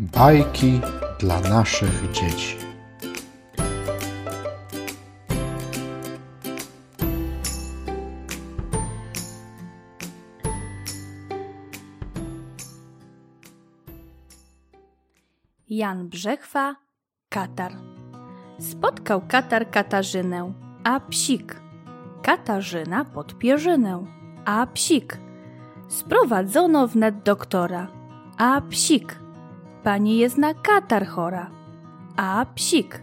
Bajki dla naszych dzieci. Jan Brzechwa, Katar. Spotkał Katar Katarzynę, a psik. Katarzyna pod pierzynę, a psik. Sprowadzono wnet doktora, a psik. Pani jest na katar chora, a psik.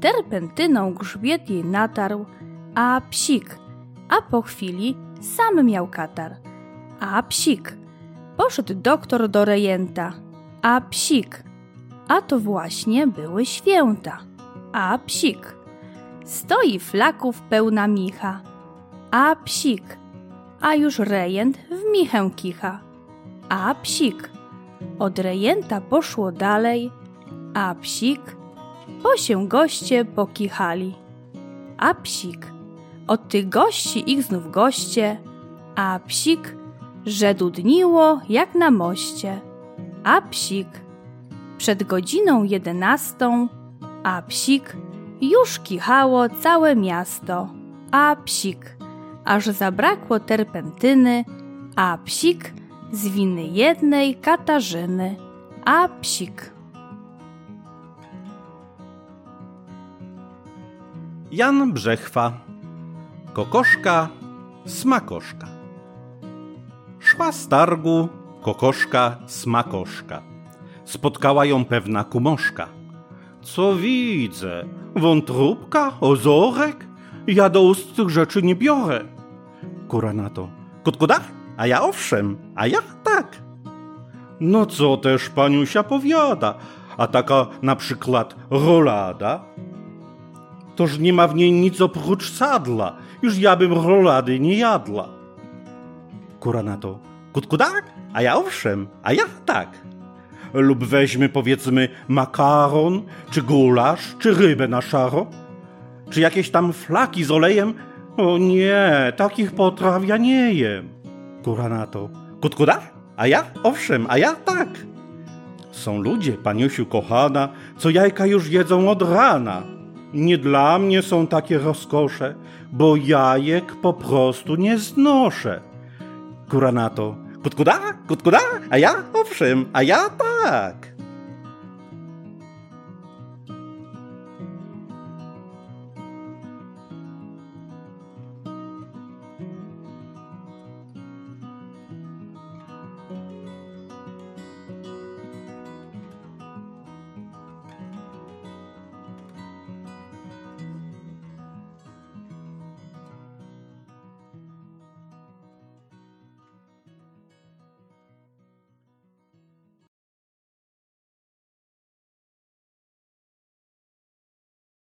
Terpentyną grzbiet jej natarł, a psik. A po chwili sam miał katar, a psik. Poszedł doktor do rejenta, a psik. A to właśnie były święta, a psik. Stoi flaków pełna micha, a psik. A już rejent w michę kicha, a psik. Od rejenta poszło dalej, a psik, po się goście pokichali. A psik, od tych gości ich znów goście, a psik, że dudniło jak na moście. A psik, przed godziną jedenastą, a psik, już kichało całe miasto. A psik, aż zabrakło terpentyny, a psik, z winy jednej Katarzyny, a psik. Jan Brzechwa, kokoszka, smakoszka. Szła z targu kokoszka, smakoszka. Spotkała ją pewna kumoszka. Co widzę? Wątróbka, ozorek? Ja do ust tych rzeczy nie biorę. Kura na to. Kutkudach? A ja owszem, a ja tak. No co też paniusia powiada, a taka na przykład rolada? Toż nie ma w niej nic oprócz sadla, już ja bym rolady nie jadła. Kura na to, kutkudak? A ja owszem, a ja tak. Lub weźmy powiedzmy makaron, czy gulasz, czy rybę na szaro, czy jakieś tam flaki z olejem. O nie, takich potraw ja nie jem. Kura na to. Kutkuda? A ja? Owszem, a ja tak. Są ludzie, paniusiu kochana, co jajka już jedzą od rana. Nie dla mnie są takie rozkosze, bo jajek po prostu nie znoszę. Kura na to. Kutkuda? Kutkuda? A ja? Owszem, a ja tak.